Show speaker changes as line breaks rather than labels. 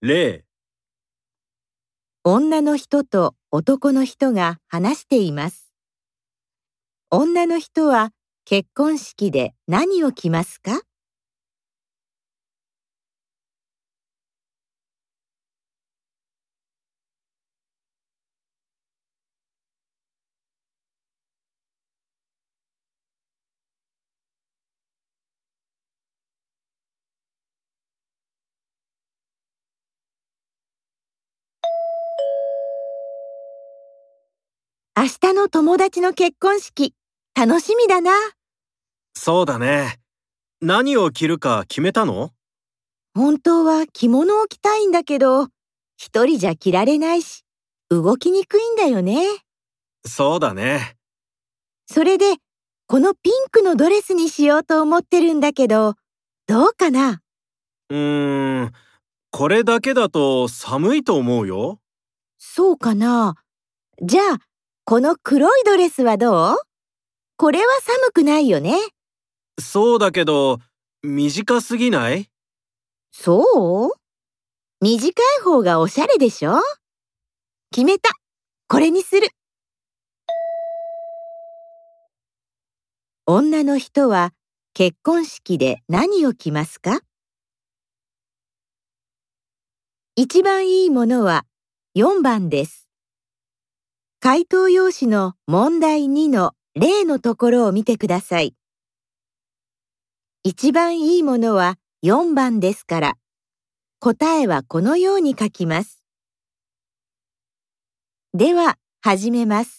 例、
女の人と男の人が話しています。女の人は結婚式で何を着ますか？明日の友達の結婚式、楽しみだな。
そうだね。何を着るか決めたの？
本当は着物を着たいんだけど、一人じゃ着られないし、動きにくいんだよね。
そうだね。
それで、このピンクのドレスにしようと思ってるんだけど、どうかな？
うーん、これだけだと寒いと思うよ。
そうかなじゃあ、この黒いドレスはどう？これは寒くないよね。
そうだけど、短すぎない？
そう？短い方がおしゃれでしょ？決めた。これにする。女の人は結婚式で何を着ますか？一番いいものは4番です。回答用紙の問題2の例のところを見てください。一番いいものは4番ですから、答えはこのように書きます。では、始めます。